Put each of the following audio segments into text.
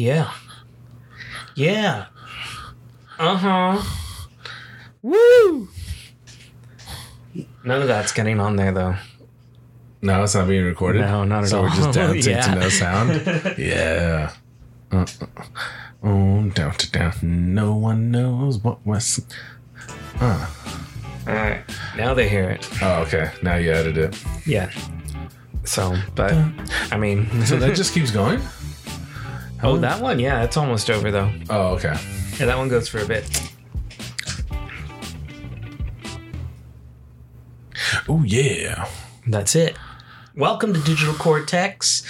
Yeah. Yeah. Uh huh. Woo! None of that's getting on there though. No, it's not being recorded. No, not at so all. we're just dancing Yeah. to no sound. yeah. Uh, uh, oh, down to down. No one knows what was. All right. Now they hear it. Oh, okay. Now you edit it. Yeah. So, but I mean, So that just keeps going. oh, that one, yeah, it's almost over though. Oh, okay. Yeah, that one goes for a bit. Oh yeah. That's it. Welcome to Digital Cortex.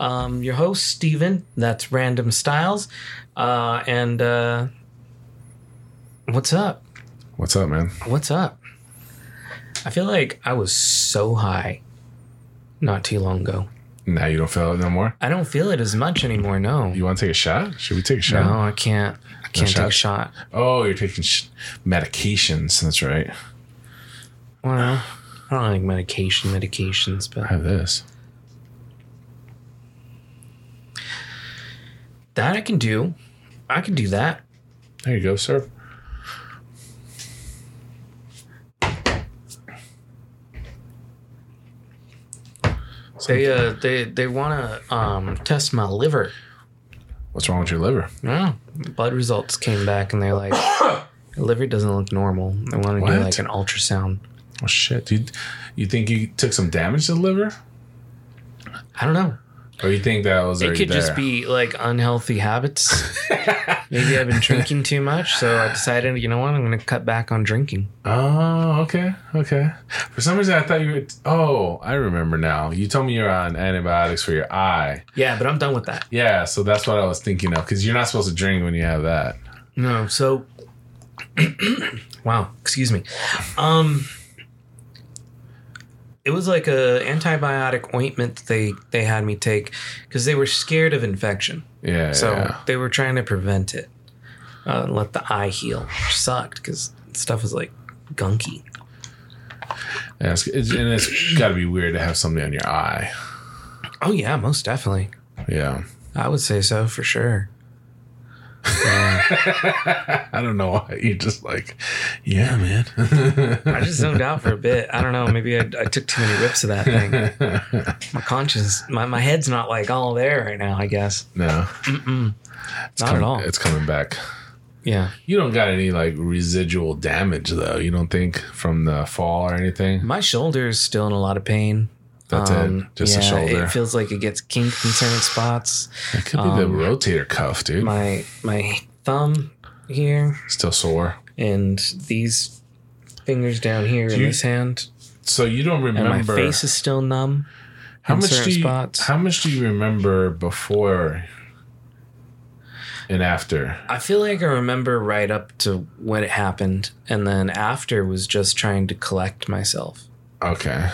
Um, your host, Steven. That's Random Stylez. Uh, and uh, what's up? What's up, man? What's up? I feel like I was so high not too long ago. Now you don't feel it no more. I don't feel it as much anymore. No, You want to take a shot? Should we take a shot? no, I can't. I can't take a shot? shot. Oh, you're taking sh- medications. That's right. Well, I don't like medication, medications, but I have this. that I can do. I can do that. There you go, sir. They uh, they they want to um test my liver. What's wrong with your liver? Yeah, blood results came back and they're like, your liver doesn't look normal. They want to do What? like an ultrasound. Oh shit, dude. You think you took some damage to the liver, I don't know. or you think that was It could just be like unhealthy habits. Maybe I've been drinking too much, so I decided, you know what, I'm going to cut back on drinking. Oh, okay, okay. For some reason, I thought you were. Oh, I remember now. You told me you're on antibiotics for your eye. Yeah, but I'm done with that. Yeah, so that's what I was thinking of because you're not supposed to drink when you have that. No, so wow, excuse me. Um it was like a antibiotic ointment they they had me take because they were scared of infection. Yeah. So yeah. they were trying to prevent it. Uh, let the eye heal, which sucked because stuff was like gunky. Yeah, it's, it's, and it's got to be weird to have something on your eye. Oh yeah, most definitely. Yeah. I would say so for sure. I don't know why you just like, yeah, man. I just zoned out for a bit. I don't know. Maybe I, I took too many rips of that thing. My conscience, my, my head's not like all there right now. I guess no, not com- at all. It's coming back. Yeah, You don't got any like residual damage though. You don't think from the fall or anything. my shoulder is still in a lot of pain. That's it. Um, just the shoulder. It feels like it gets kinked in certain spots. It could be the um, rotator cuff, dude. My my thumb here Still sore. and these fingers down here in you- this hand, So you don't and remember my face is still numb. how in much certain do you, spots. how much do you remember before and after? I feel like I remember right up to when it happened, and then after was just trying to collect myself. Okay.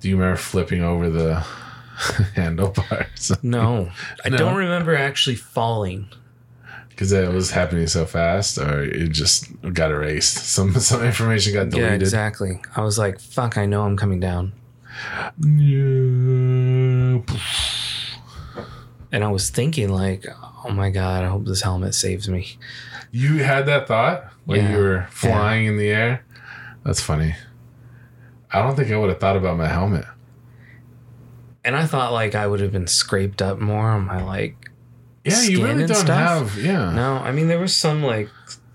Do you remember flipping over the handlebars? No, I No. don't remember actually falling. Because it was happening so fast, or it just got erased. Some some information got deleted. Yeah, exactly. I was like, "Fuck! I know I'm coming down," Yeah. and I was thinking like, "Oh my god! I hope this helmet saves me." You had that thought when Yeah. you were flying in the air. That's funny. I don't think I would have thought about my helmet. And I thought like I would have been scraped up more on my like. Yeah, you really don't stuff? have. Yeah. No, I mean there was some like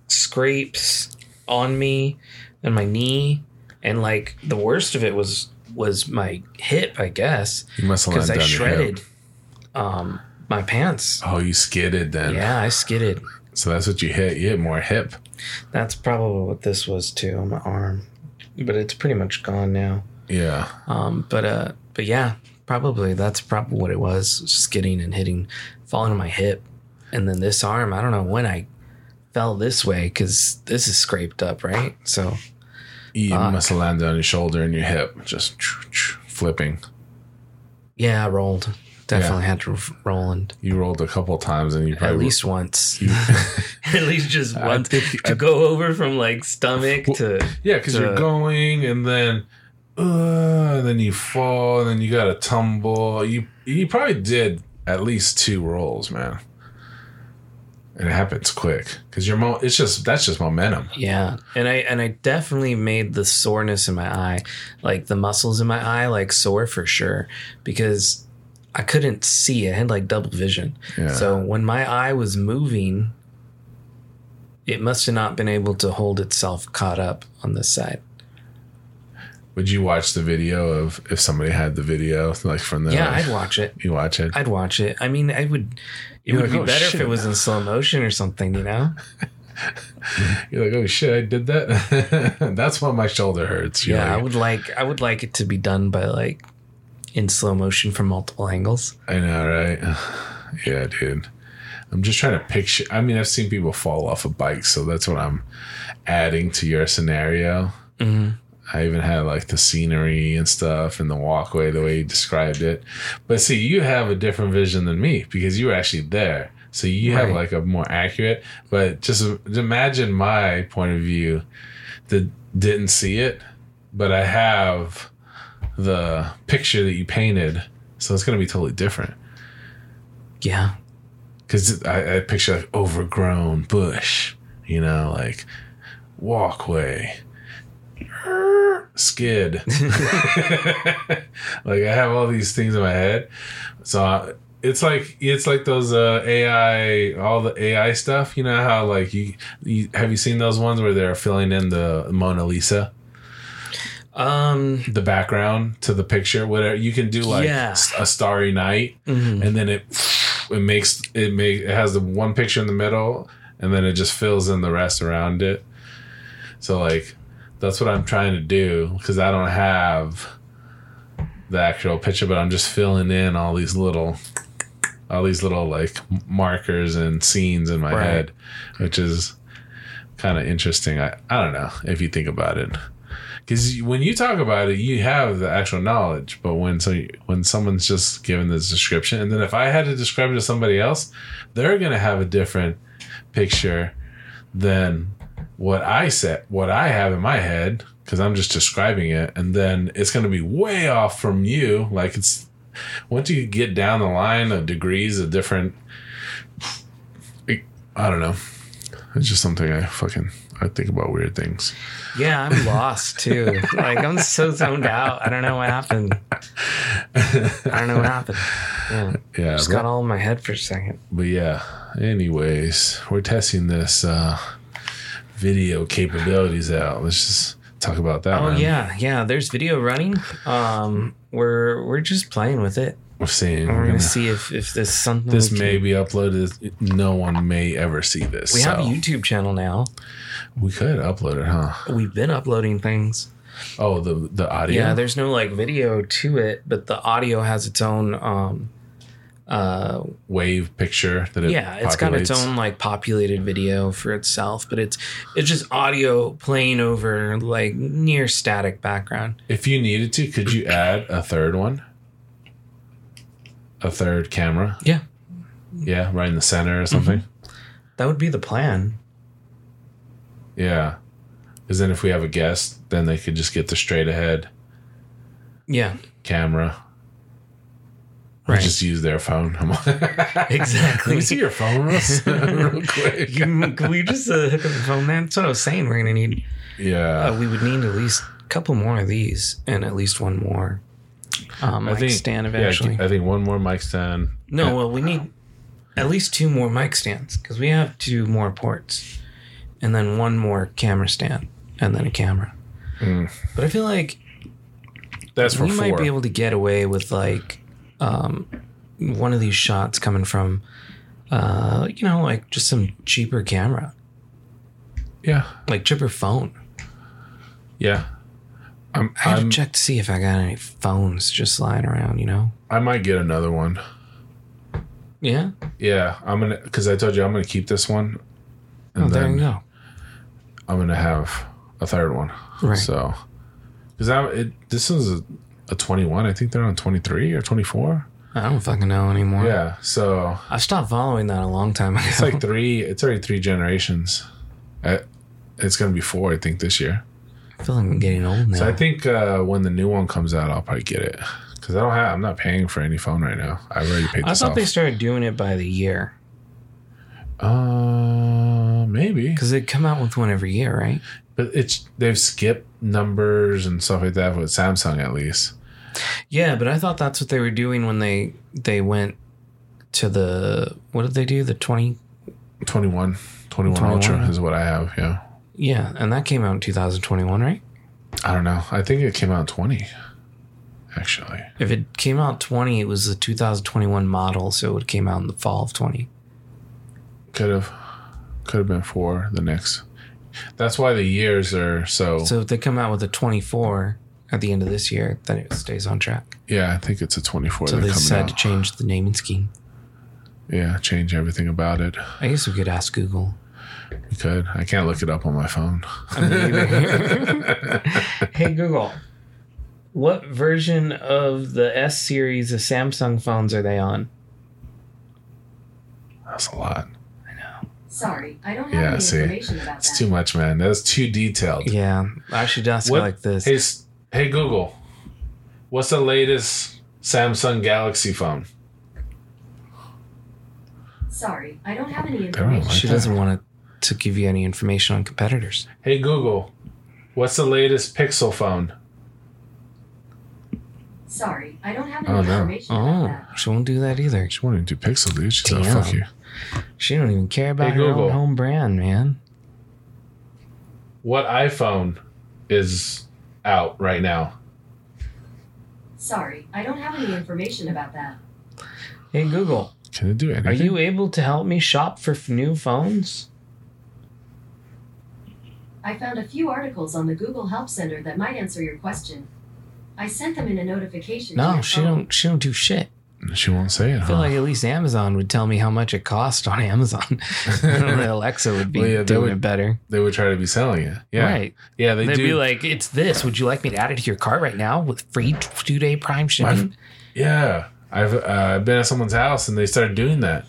scrapes on me and my knee, and like the worst of it was was my hip, I guess, You must have because I landed on your shredded um my pants. Oh, you skidded then. Yeah, I skidded. So that's what you hit. You hit more hip. That's probably what this was too on my arm, but it's pretty much gone now. Yeah. Um, but uh, but yeah, probably that's probably what it was. Skidding and hitting, falling on my hip, and then this arm. I don't know when I fell this way because this is scraped up, right? So You Fuck. must have landed on your shoulder and your hip, just flipping. Yeah, I rolled. Definitely had to roll and You rolled a couple times and you probably at least once. at least just once think- to go over from like stomach to Yeah, because you're going and then uh, and then you fall and then you got to tumble. You you probably did at least two rolls, man. And it happens quick because you're mo- it's just that's just momentum. yeah. And I and I definitely made the soreness in my eye, like the muscles in my eye, like sore for sure because I couldn't see. I had like double vision. Yeah. So when my eye was moving, it must have not been able to hold itself caught up on this side. Would you watch the video of if somebody had the video like from the Yeah, I'd watch it. you watch it? I'd watch it. I mean, I would. It You're would like, be "Oh, better if it was in slow motion or something, you know? You're like, oh shit, I did that. that's why my shoulder hurts. You're yeah, I would like. I would like it to be done by like in slow motion from multiple angles. I know, right? Yeah, dude. I'm just trying to picture. I mean, I've seen people fall off a bike, so that's what I'm adding to your scenario. Mhm. I even had like the scenery and stuff and the walkway, the way you described it. But see, you have a different vision than me because you were actually there. So you have like a more accurate, but just imagine my point of view that didn't see it, but I have the picture that you painted. So it's going to be totally different Yeah, because I, I picture like overgrown bush, you know, like walkway, skid. like I have all these things in my head, so I, it's like it's like those uh, AI, all the AI stuff. You know how like you, you have you seen those ones where they're filling in the Mona Lisa, um, the background to the picture, whatever you can do like Yeah. a starry night mhm. and then it it makes it make it has the one picture in the middle and then it just fills in the rest around it so like that's what i'm trying to do because i don't have the actual picture but i'm just filling in all these little all these little like markers and scenes in my Right. head which is kind of interesting i i don't know if you think about it because when you talk about it, you have the actual knowledge. But when so when someone's just given this description, and then if I had to describe it to somebody else, they're gonna have a different picture than what I said, what I have in my head, because I'm just describing it, and then it's gonna be way off from you. Like it's once you get down the line of degrees of different, I don't know. It's just something I fucking I think about weird things. yeah, I'm lost too. like I'm so zoned out. I don't know what happened. I don't know what happened. Yeah, Yeah, just but- got all in my head for a second. But yeah, anyways, we're testing this uh, video capabilities out. Let's just talk about that. Oh man. yeah, yeah. There's video running. Um, we're we're just playing with it. we're seeing. We're We're gonna gonna, see if if this something this may can- be uploaded. No one may ever see this. We have a YouTube channel now. We could upload it, huh? We've been uploading things. Oh, the the audio. Yeah, there's no like video to it, but the audio has its own. Um, uh, wave picture that it yeah, it's got its own like populated video for itself, but it's it's just audio playing over like near static background. If you needed to, could you add a third one? A third camera? Yeah, Yeah, right in the center or something. that would be the plan. Yeah. Because then if we have a guest, then they could just get the straight ahead Yeah, camera. Or Right. just use their phone. Exactly. Let me see your phone Russ, real quick. Can can we just uh, hook up the phone? Man, that's what I was saying. We're gonna need. Yeah. Uh, we would need at least a couple more of these, and at least one more um, I mic think stand yeah. I think one more mic stand. no, well, we need at least two more mic stands because we have two more ports, and then one more camera stand, and then a camera. Mm. But I feel like That's for we might be able to get away with like um, one of these shots coming from, uh, you know, like just some cheaper camera, yeah. like cheaper phone. Yeah. I'm, I have to check to see if I got any phones just lying around. You know? I might get another one. Yeah. Yeah. I'm to, because I told you I'm going to keep this one. Oh, And there you go. I'm going to have a third one. Right. So, because I it, this is a, a 21. I think they're on 23 or 24. I don't fucking know anymore. Yeah. So I stopped following that a long time ago. it's like three. It's already three generations. Uh, It's gonna be four, I think, this year. I feel like I'm getting old now. So I think uh, when the new one comes out, I'll probably get it because I don't have. I'm not paying for any phone right now. I've already paid I thought off. they started doing it by the year uh, maybe, because they come out with one every year, right? but it's they've skipped numbers and stuff like that with Samsung at least. Yeah, but I thought that's what they were doing when they they went to the what did they do? The twenty 21, 21, 21. Ultra is what I have. Yeah, yeah, and that came out in 2021, right? I don't know. I think it came out 20. Actually, If it came out 20, it was the 2021 model, so it came out in the fall of 20. Could have could have been four the next. That's why the years are so. So if they come out with a 24 at the end of this year, then it stays on track. yeah, I think it's a 24 So they coming decided out. to change the naming scheme. Yeah, change everything about it. I guess we could ask Google. We could. I can't look it up on my phone. hey Google, what version of the S series of Samsung phones are they on? That's a lot. Sorry, I don't have Yeah, any see, information about It's that. too much, man. That's too detailed. Yeah, I should ask What- it like this. Hey, hey Google, what's the latest Samsung Galaxy phone? Sorry, I don't have any information. like she that. doesn't want to, to give you any information on competitors. Hey Google, what's the latest Pixel phone? Sorry, I don't have Oh, any no. information about Oh, that. she won't do that either. She won't even do Pixel, dude. She's like, Damn. fuck you. She don't even care about Hey, her Google. own home brand, man. What iPhone is out right now? Sorry, I don't have any information about that. Hey Google, Can it do anything? are you able to help me shop for f- new phones? I found a few articles on the Google Help Center that might answer your question. I sent them in a notification. to No, your she phone. don't. She don't do shit. She won't say it. I feel huh? like at least Amazon would tell me how much it cost on Amazon. Alexa would be Well, yeah, doing would- it better. they would try to be selling it. Yeah, Right. yeah, they They'd do. be like, "It's this. Would you like me to add it to your cart right now with free two day Prime shipping?" Yeah, I've uh, I've been at someone's house and they started doing that.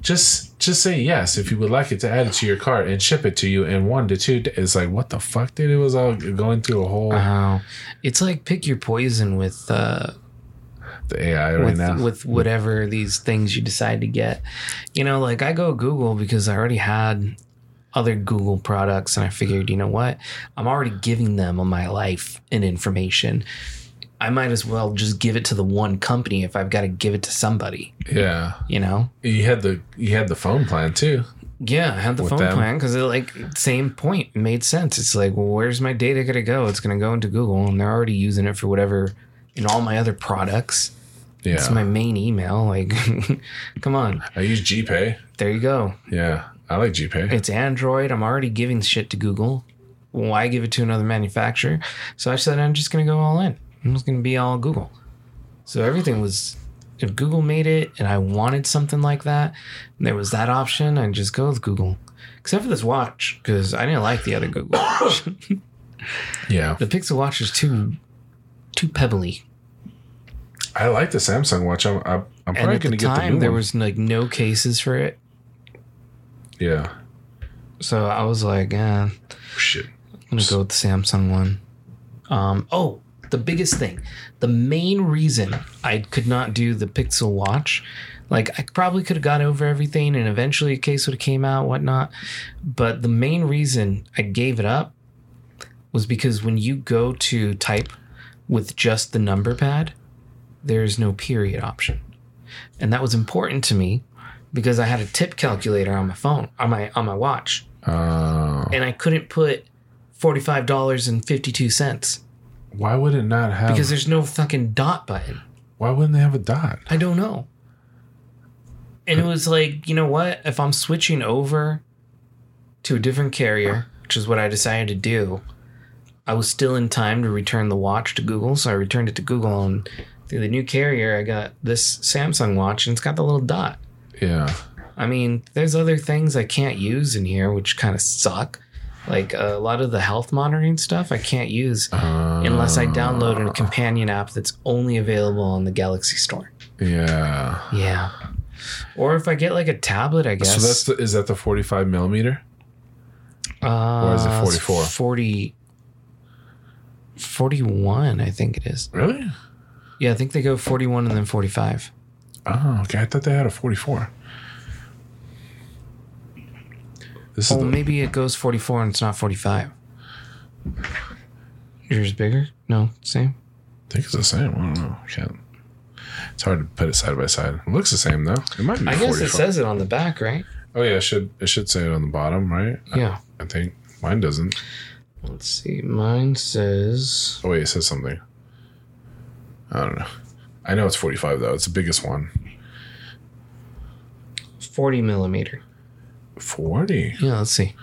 Just just say yes if you would like it to add it to your cart and ship it to you in one to two. days. It's like what the fuck, dude? It was all going through a whole Oh, it's like pick your poison with uh, the AI right with now. with whatever these things you decide to get. You know, like I go Google because I already had other Google products, and I figured, you know what, I'm already giving them on my life and information. I might as well just give it to the one company if I've got to give it to somebody. yeah, You know? you had the you had the phone plan too. Yeah, I had the phone them. plan because it like same point made sense. It's like, well, where's my data gonna go? It's gonna go into Google, and they're already using it for whatever in all my other products. Yeah, It's my main email. Like, come on, I use GPay. there you go. Yeah, I like GPay. It's Android. I'm already giving shit to Google. Why give it to another manufacturer? So I said I'm just gonna go all in. I'm just gonna be all Google. So everything was if Google made it and I wanted something like that, there was that option, I'd just go with Google. Except for this watch, because I didn't like the other Google watch. yeah, the Pixel watch is too too pebbly. I like the Samsung watch. I'm I'm, probably the gonna get the time new there one. was like no cases for it. yeah, So I was like, eh, I'm gonna go with the Samsung one. Um, oh, the biggest thing, the main reason I could not do the Pixel Watch, like I probably could have got over everything, and eventually a case would have came out, whatnot. But the main reason I gave it up was because when you go to type with just the number pad, there's no period option, and that was important to me because I had a tip calculator on my phone on my on my watch Uh, and I couldn't put forty-five dollars and fifty-two cents why would it not have? because there's no fucking dot button. why wouldn't they have a dot? I don't know. And it was like, you know what? If I'm switching over to a different carrier, which is what I decided to do, I was still in time to return the watch to Google, so I returned it to Google. And through the new carrier, I got this Samsung watch, and it's got the little dot. Yeah, I mean, there's other things I can't use in here, which kind of suck. Like a lot of the health monitoring stuff, I can't use unless I download a companion app that's only available on the Galaxy Store. Yeah. Yeah. Or if I get like a tablet, I guess. So that's the, is that the 45 millimeter? uh, or is it it's 44? 40, 41, I think it is. Really? Yeah, I think they go 41 and then 45. Oh, okay. I thought they had a 44. This is Oh, the, maybe it goes 44 and it's not 45. Yours bigger? No, same. I think it's the same. I don't know. I can't. It's hard to put it side by side. It looks the same though. It might be. I guess 44. it says it on the back, right? Oh yeah, it should it should say it on the bottom, right? Yeah. I think mine doesn't. Let's see. Mine says Oh wait, it says something. I don't know. I know it's 45 though. It's the biggest one. 40 millimeter. 40. Yeah, let's see.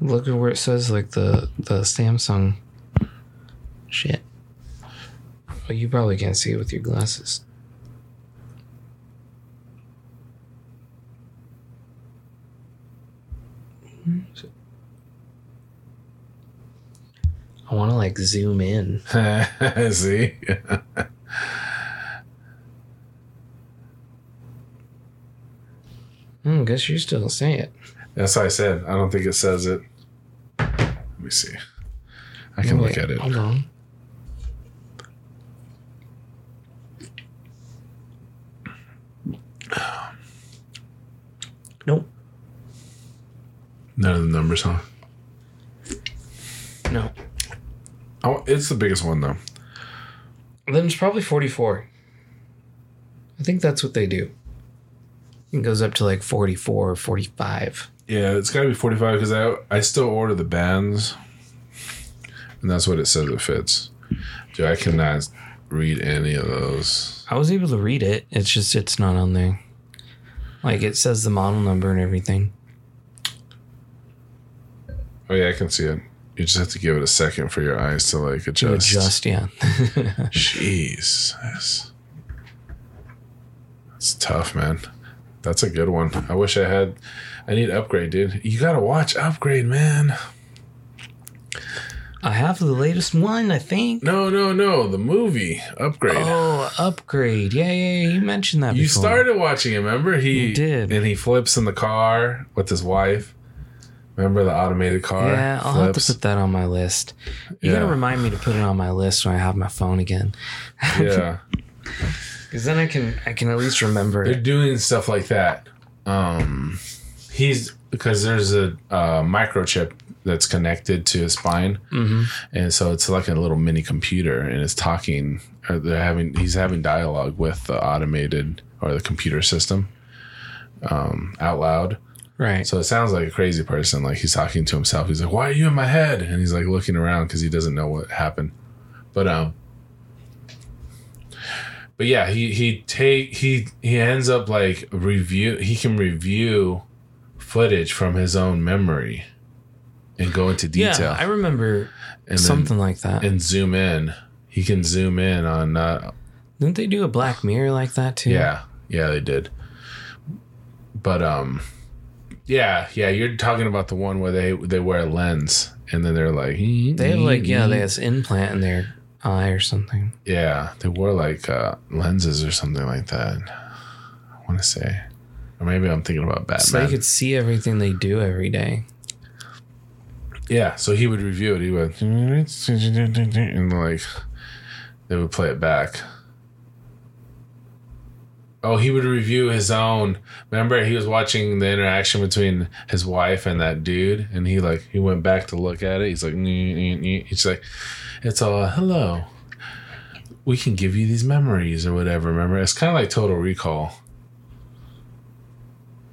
Look at where it says like the the Samsung shit. Well, you probably can't see it with your glasses. I want to like zoom in. See? Hmm, guess you still say it. That's what I said. I don't think it says it. Let me see. I can look at it. Hold on. Nope. None of the numbers, huh? No. Oh, it's the biggest one though. Then it's probably 44. I think that's what they do. It goes up to like 44 or 45. Yeah, it's got to be 45 because I I still order the bands, and that's what it says it fits. Dude, I cannot read any of those. I was able to read it. It's just, it's not on there. Like it says the model number and everything. Oh yeah, I can see it. You just have to give it a second for your eyes to like To adjust. adjust, yeah. Jeez, that's, that's tough, man. That's a good one. I wish I had. I need upgrade, dude. You gotta watch upgrade, man. I have the latest one, I think. No, no, no. The movie upgrade. Oh, upgrade. Yeah, yeah, yeah. You mentioned that you before. started watching it, remember? He You did. and he flips in the car with his wife. Remember the automated car? Yeah, I'll have to put that on my list. You gotta remind me to put it on my list when I have my phone again. yeah. Because then I can I can at least remember they're it. doing stuff like that. Um, he's because there's a uh, microchip that's connected to his spine, hmm and so it's like a little mini computer, and it's talking. Or they're having he's having dialogue with the automated or the computer system um, out loud. Right. So it sounds like a crazy person. Like he's talking to himself. He's like, "Why are you in my head?" And he's like looking around because he doesn't know what happened. But um, but yeah, he he take he he ends up like review. He can review footage from his own memory and go into detail Yeah, I remember and something like that. and zoom in. He can zoom in on uh, Didn't they do a Black Mirror like that too? Yeah, yeah, they did. But um, yeah, yeah, you're talking about the one where they they wear a lens and then they're like They have like yeah, they have this implant in their eye or something. yeah they wore like uh, lenses or something like that. I want to say, or maybe I'm thinking about Batman. So they could see everything they do every day. yeah, so he would review it. He would and like they would play it back. Oh, he would review his own. Remember, he was watching the interaction between his wife and that dude, and he like he went back to look at it. He's like, he's like, it's all uh, hello. We can give you these memories or whatever. Remember, it's kind of like Total Recall,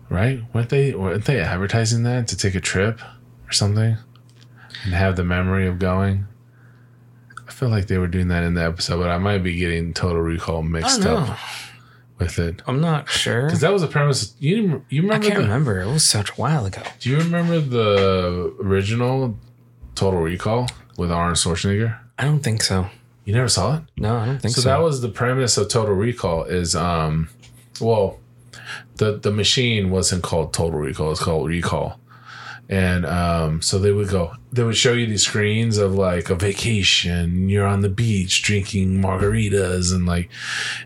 right? weren't they? weren't they advertising that to take a trip or something, and have the memory of going? I feel like they were doing that in the episode, but I might be getting Total Recall mixed up with it. I'm not sure. Because that was the premise. You you remember? I can't the, remember. It was such a while ago. Do you remember the original Total Recall with Arnold Schwarzenegger? I don't think so. You never saw it. No, I don't think So, so. that was the premise of Total Recall. Is um, well, the the machine wasn't called Total Recall. It's called Recall, and um, so they would go they would show you these screens of like a vacation you're on the beach drinking margaritas and like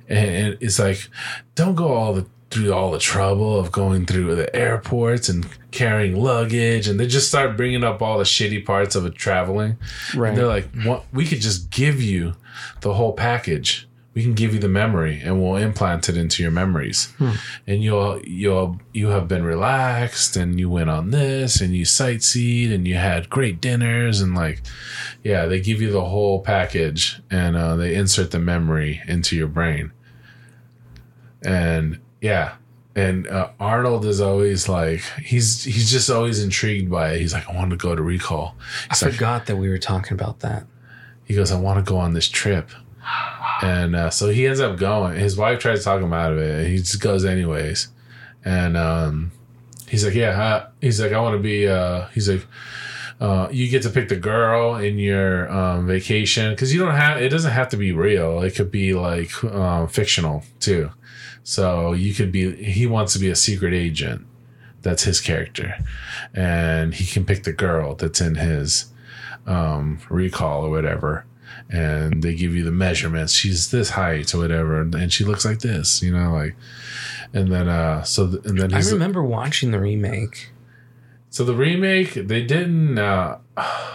and, it's like don't go all the through all the trouble of going through the airports and carrying luggage and they just start bringing up all the shitty parts of it traveling Right. and they're like what we could just give you the whole package we can give you the memory and we'll implant it into your memories. And you'll you'll you have been relaxed and you went on this and you sightseed and you had great dinners and like yeah they give you the whole package and uh, they insert the memory into your brain. And yeah. And uh, arnold is always like he's he's just always intrigued by it. He's like i want to go to recall. I like, forgot that we were talking about that. he goes, I want to go on this trip. And uh, so he ends up going. His wife tries to talk him out of it. He just goes anyways. And um, he's like, yeah. Uh, he's like, I want to be. Uh, he's like, uh, you get to pick the girl in your um, vacation because you don't have. It doesn't have to be real. It could be like uh, fictional too. So you could be. He wants to be a secret agent. That's his character, and he can pick the girl that's in his um, recall or whatever, and they give you the measurements. She's this height or whatever, and she looks like this, you know, like, and then uh, so th- and then I remember watching the remake. so the remake they didn't. uh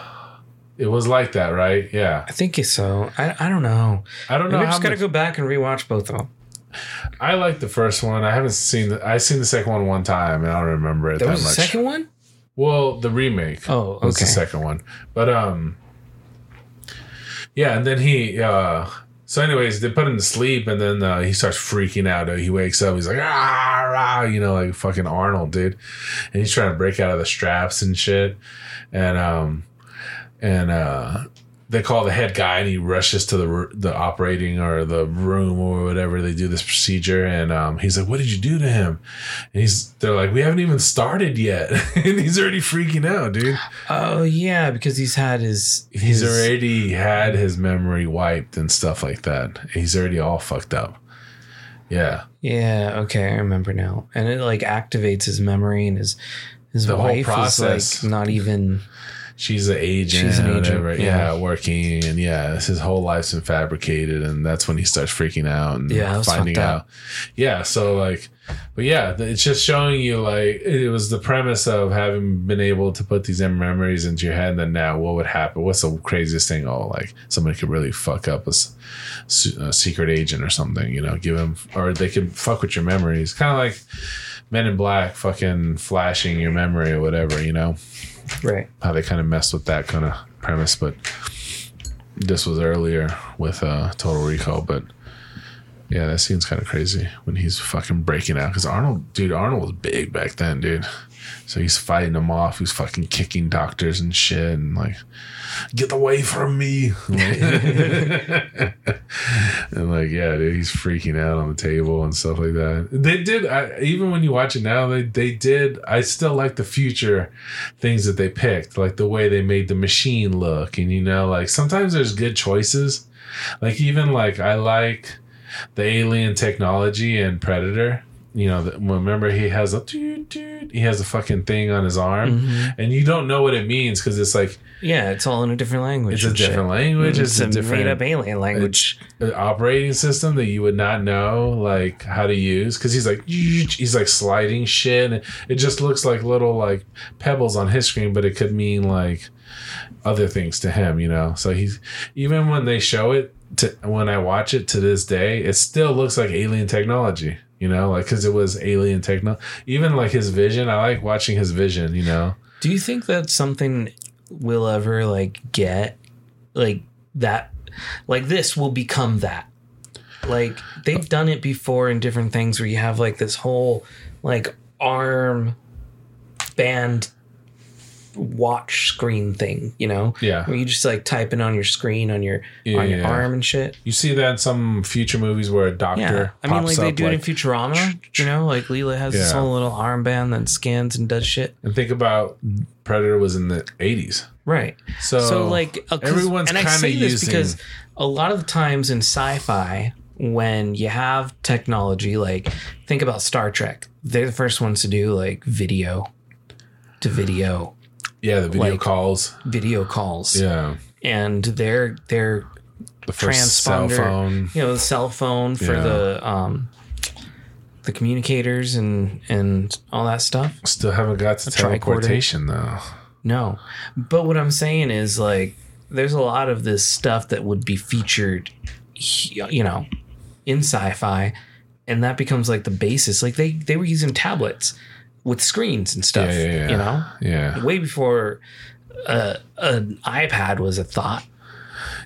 It was like that, right? Yeah, I think so. I, I don't know. I don't know I just got to go back and rewatch both of them. I like the first one. I haven't seen the. I seen the second one one time, and I don't remember it There that was much. second one? Well, the remake. Oh, okay. was the second one. But um yeah, and then he uh so anyways, they put him to sleep and then uh, he starts freaking out. He wakes up, he's like, ah, rah, you know, like fucking Arnold, dude. And he's trying to break out of the straps and shit. And um and uh they call the head guy and he rushes to the the operating or the room or whatever they do this procedure and um, he's like what did you do to him and he's they're like we haven't even started yet and he's already freaking out dude Oh, yeah, because he's had his. he's already had his memory wiped and stuff like that he's already all fucked up yeah Yeah, okay, I remember now. And it like activates his memory and his his The whole wife process. is like not even she's an agent She's an agent, whatever. yeah. yeah. working and yeah his whole life's been fabricated and that's when he starts freaking out and Yeah, finding out up. yeah so like but yeah it's just showing you like it was the premise of having been able to put these memories into your head and then now what would happen what's the craziest thing oh like somebody could really fuck up a secret agent or something you know give him or they could fuck with your memories kind of like men in black fucking flashing your memory or whatever you know right. how they kind of messed with that kind of premise, but this was earlier with uh, Total Recall. But yeah, that scene's kind of crazy when he's fucking breaking out because Arnold, dude, Arnold was big back then, dude. So he's fighting them off. He's fucking kicking doctors and shit, and like, get away from me. and like, yeah, dude, he's freaking out on the table and stuff like that. They did, I, even when you watch it now, they they did. I still like the future things that they picked, like the way they made the machine look, and you know, like sometimes there's good choices. Like even like I like the alien technology and Predator. You know, the, remember he has a he has a fucking thing on his arm, Mhm. and you don't know what it means because it's like Yeah, it's all in a different language. it's a and shit. different language, It's, it's, a, different made up alien language. operating system that you would not know like how to use because he's like he's like sliding shit and it just looks like little like pebbles on his screen but it could mean like other things to him you know so he's even when they show it to when i watch it to this day it still looks like alien technology you know like because it was alien techno even like his vision i like watching his vision you know Do you think that's something we'll ever like get? Like that like this will become that. Like they've done it before in different things where you have like this whole like arm band watch screen thing, you know? yeah Where you just like type it on your screen on your Yeah, on your yeah. arm and shit. you see that in some future movies where a doctor Yeah. I mean like they do it in Futurama, you know, like Leela has this whole little armband that scans and does shit. And think about Predator was in the 80s. Right. So, so like uh, everyone's I kinda say this using- because a lot of the times in sci-fi when you have technology like think about Star Trek they're the first ones to do like video to video Yeah, the video Like- calls. video calls, Yeah, and they're they're the first cell transponder, phone. you know, the cell phone for Yeah. the um the communicators and and all that stuff. Still haven't got to teleportation though. No. But what I'm saying is like there's a lot of this stuff that would be featured you know in sci-fi and that becomes like the basis. Like they they were using tablets with screens and stuff, Yeah, yeah, yeah. you know? Yeah, Way before uh, an iPad was a thought.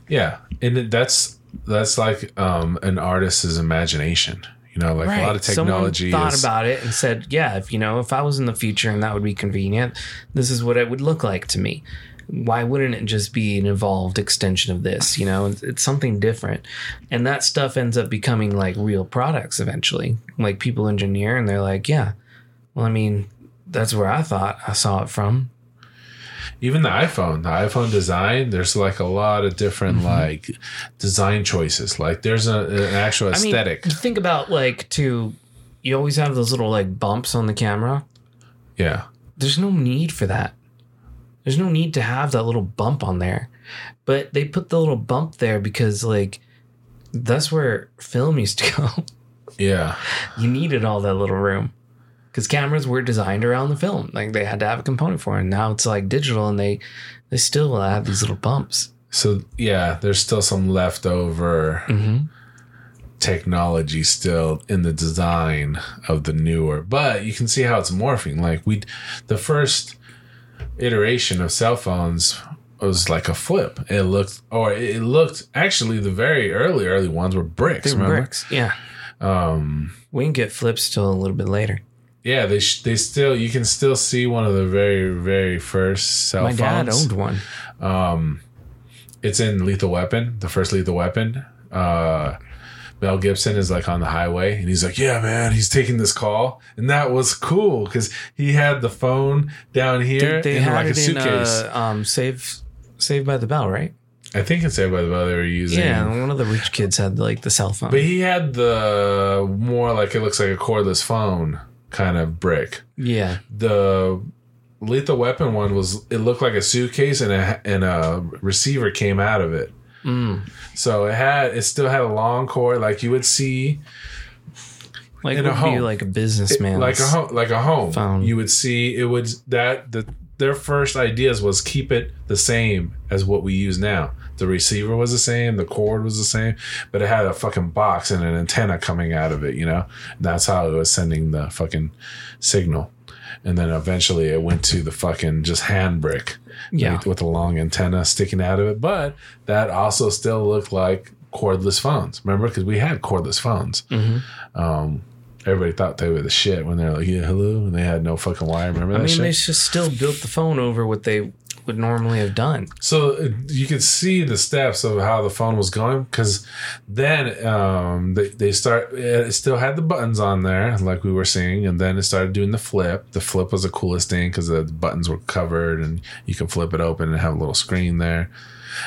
yeah, and that's that's like um an artist's imagination. You know, like a lot of technology Someone thought is about it and said, "Yeah, if you know, if I was in the future and that would be convenient, this is what it would look like to me." Why wouldn't it just be an evolved extension of this? You know, it's, it's something different, and that stuff ends up becoming like real products eventually. Like people engineer and they're like, "Yeah, well, I mean, that's where I thought I saw it from." even the iPhone, the iPhone design, there's like a lot of different Mm-hmm. like design choices. Like there's a, an actual aesthetic. I mean, think about like to you always have those little like bumps on the camera. yeah. there's no need for that. There's no need to have that little bump on there. But they put the little bump there because like that's where film used to go. Yeah. you needed all that little room. Because cameras were designed around the film. Like they had to have a component for it. And now it's like digital and they they still have these little bumps. So yeah, there's still some leftover Mm-hmm. technology still in the design of the newer, but you can see how it's morphing. Like we, the first iteration of cell phones was like a flip. It looked, or it looked actually the very early early ones were bricks. They were remember? bricks. Yeah. Um, We can get flips till a little bit later. Yeah, they sh- they still you can still see one of the very very first cell phones. My phones. dad owned one. Um, it's in Lethal Weapon, the first Lethal Weapon. Uh, Mel Gibson is like on the highway and he's like, Yeah, man, he's taking this call. And that was cool because he had the phone down here They, they in had like a it in suitcase. uh, um, Save Saved by the Bell, right? I think it's Saved by the Bell they were using. Yeah, one of the rich kids had like the cell phone. But he had the more like it looks like a cordless phone kind of brick. yeah, The Lethal Weapon one was it looked like a suitcase and a and a receiver came out of it. mm. So it had it still had a long cord like you would see like In a home. like a businessman. like a home like a home phone. you would see it would that the their first ideas was keep it the same as what we use now the receiver was the same the cord was the same but it had a fucking box and an antenna coming out of it you know and that's how it was sending the fucking signal and then eventually it went to the fucking just hand brick Yeah. with, a long antenna sticking out of it but that also still looked like cordless phones remember because we had cordless phones Mhm. um, everybody thought they were the shit when they're like, yeah, hello, and they had no fucking wire. Remember I that mean, they just still built the phone over what they would normally have done. So uh, you could see the steps of how the phone was going because then um, they, they start, it still had the buttons on there, like we were seeing, and then it started doing the flip. The flip was the coolest thing because the buttons were covered and you can flip it open and have a little screen there.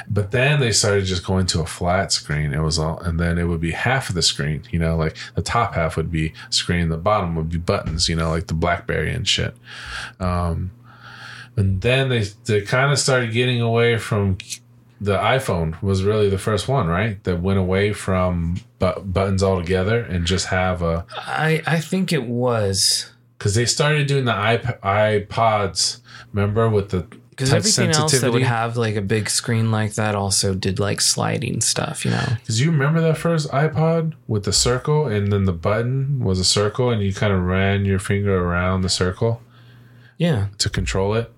But then they started just going to a flat screen. It was all, and then it would be half of the screen. You know, like the top half would be screen, the bottom would be buttons. You know, like the BlackBerry and shit. Um, and then they they kind of started getting away from the iPhone. Was really the first one, right? That went away from bu- buttons altogether and just have a I I think it was because they started doing the iP- iPods. Remember with the because everything else that would have like a big screen like that also did like sliding stuff. You know. Because you remember that first iPod with the circle and then the button was a circle and you kind of ran your finger around the circle Yeah. to control it.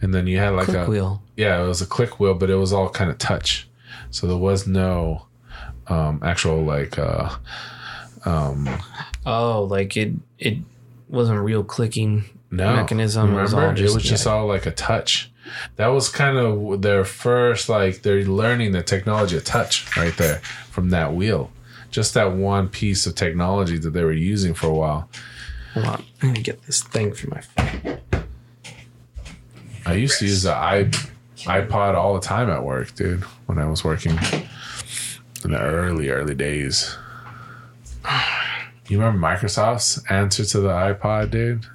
And then you had like Click a wheel. yeah, it was a click wheel, but it was all kind of touch. So there was no um, actual like uh, um, Oh, like it it wasn't real clicking no mechanism. It was Remember, all just, it was just yeah. all like a touch. That was kind of their first like they're learning the technology of touch right there from that wheel. Just that one piece of technology that they were using for a while. Hold on. I'm gonna get this thing for my phone. I used to use the iPod all the time at work, dude. When I was working in the early early days. You remember Microsoft's answer to the iPod, dude?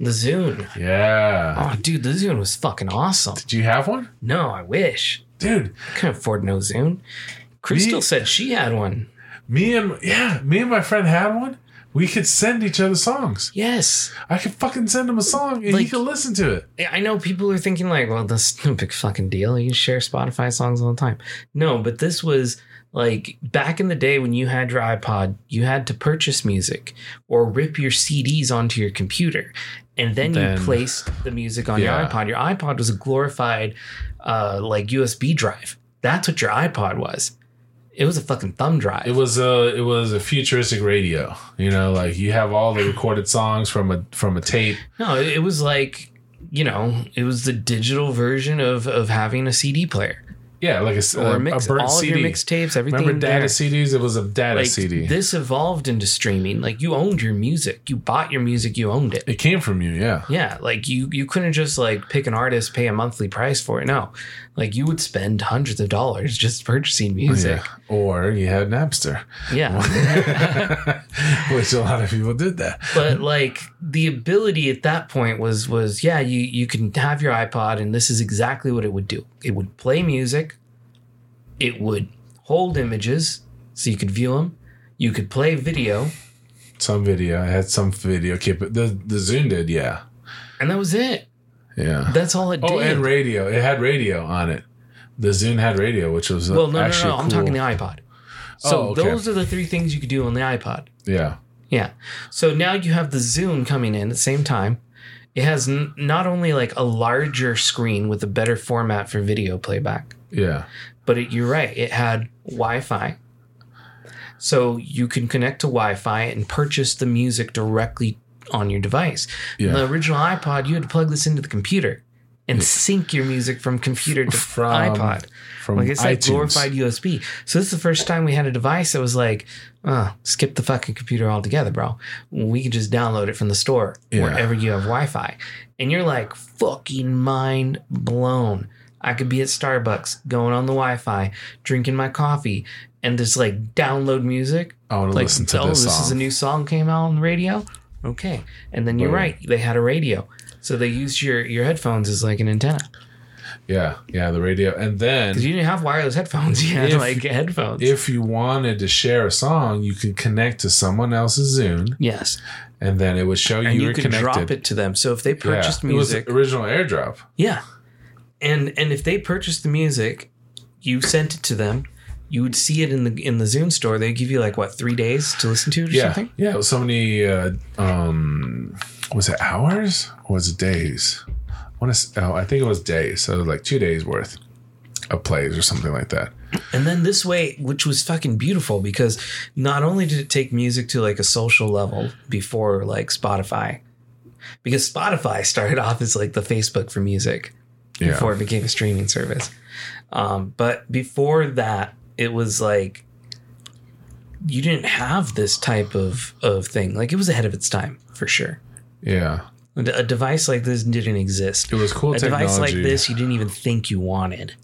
The Zune. Yeah. Oh, dude, the Zune was fucking awesome. Did you have one, No, I wish. dude? I couldn't afford no Zune. Crystal Me- said she had one. Me and yeah, me and my friend had one. We could send each other songs. Yes. I could fucking send him a song and he could listen to it. I know people are thinking like, well, that's no big fucking deal. You share Spotify songs all the time. No, but this was like back in the day when you had your iPod, you had to purchase music or rip your CDs onto your computer, and then, Then- you placed the music on Yeah. your iPod. Your iPod was a glorified uh, like USB drive. That's what your iPod was. It was a fucking thumb drive. It was a it was a futuristic radio. You know, like you have all the recorded songs from a from a tape. no, it, was like you know, it was the digital version of of having a CD player Yeah, like a, or a, a mix, a burnt all CD. of your mixtapes, everything. Remember data there. CDs? It was a data like CD. this evolved into streaming like you owned your music you bought your music you owned it it came from you, yeah. yeah like you you couldn't just like pick an artist pay a monthly price for it no like you would spend hundreds of dollars just purchasing music Yeah. Or you had Napster, yeah, which a lot of people did that. but like the ability at that point was was yeah you you can have your ipod and this is exactly what it would do it would play music it would hold images so you could view them you could play video Some video, I had some video. Keep it. The the Zune did, yeah, and that was it yeah. that's all it did Oh, and radio. It had radio on it. The Zune had radio, which was Well, no, no, actually no. I'm talking the iPod. Oh, so Oh, okay. those are the three things you could do on the iPod. Yeah, Yeah. So now you have the Zune coming in at the same time. It has n- not only like a larger screen with a better format for video playback, yeah, but it, you're right. It had Wi-Fi, so you can connect to Wi-Fi and purchase the music directly on your device. yeah. The original iPod, you had to plug this into the computer and sync your music from computer to From iPod. From Like it's like glorified USB. So this is the first time we had a device that was like, oh, skip the fucking computer altogether, bro. We can just download it from the store Yeah. wherever you have Wi-Fi. And you're like fucking mind blown. I could be at Starbucks going on the Wi-Fi, drinking my coffee, and just like download music. I want to Like, listen to oh, this this song. is a new song came out on the radio. Okay, and then you're Boom. right. They had a radio, so they used your your headphones as like an antenna yeah, yeah, the radio. And then because you didn't have wireless headphones. You had If- like headphones. if you wanted to share a song, you could connect to someone else's Zune, yes, and then it would show you, and you were could connected. drop it to them. So if they Yeah, purchased It was music, original airdrop. yeah, and and if they purchased the music, you sent it to them. You would see it in the in the Zune store. They give you like what three days to listen to it or Yeah, something. yeah. It was so many. Uh, um, was it hours or was it days? I want to. Oh, I think it was days. So like two days worth of plays or something like that. And then this way, which was fucking beautiful because not only did it take music to like a social level before like Spotify, because Spotify started off as like the Facebook for music Yeah. before it became a streaming service. Um, but before that, it was like you didn't have this type of of thing. Like it was ahead of its time for sure. Yeah. A device like this didn't exist. It was cool A technology. device like this you didn't even think you wanted.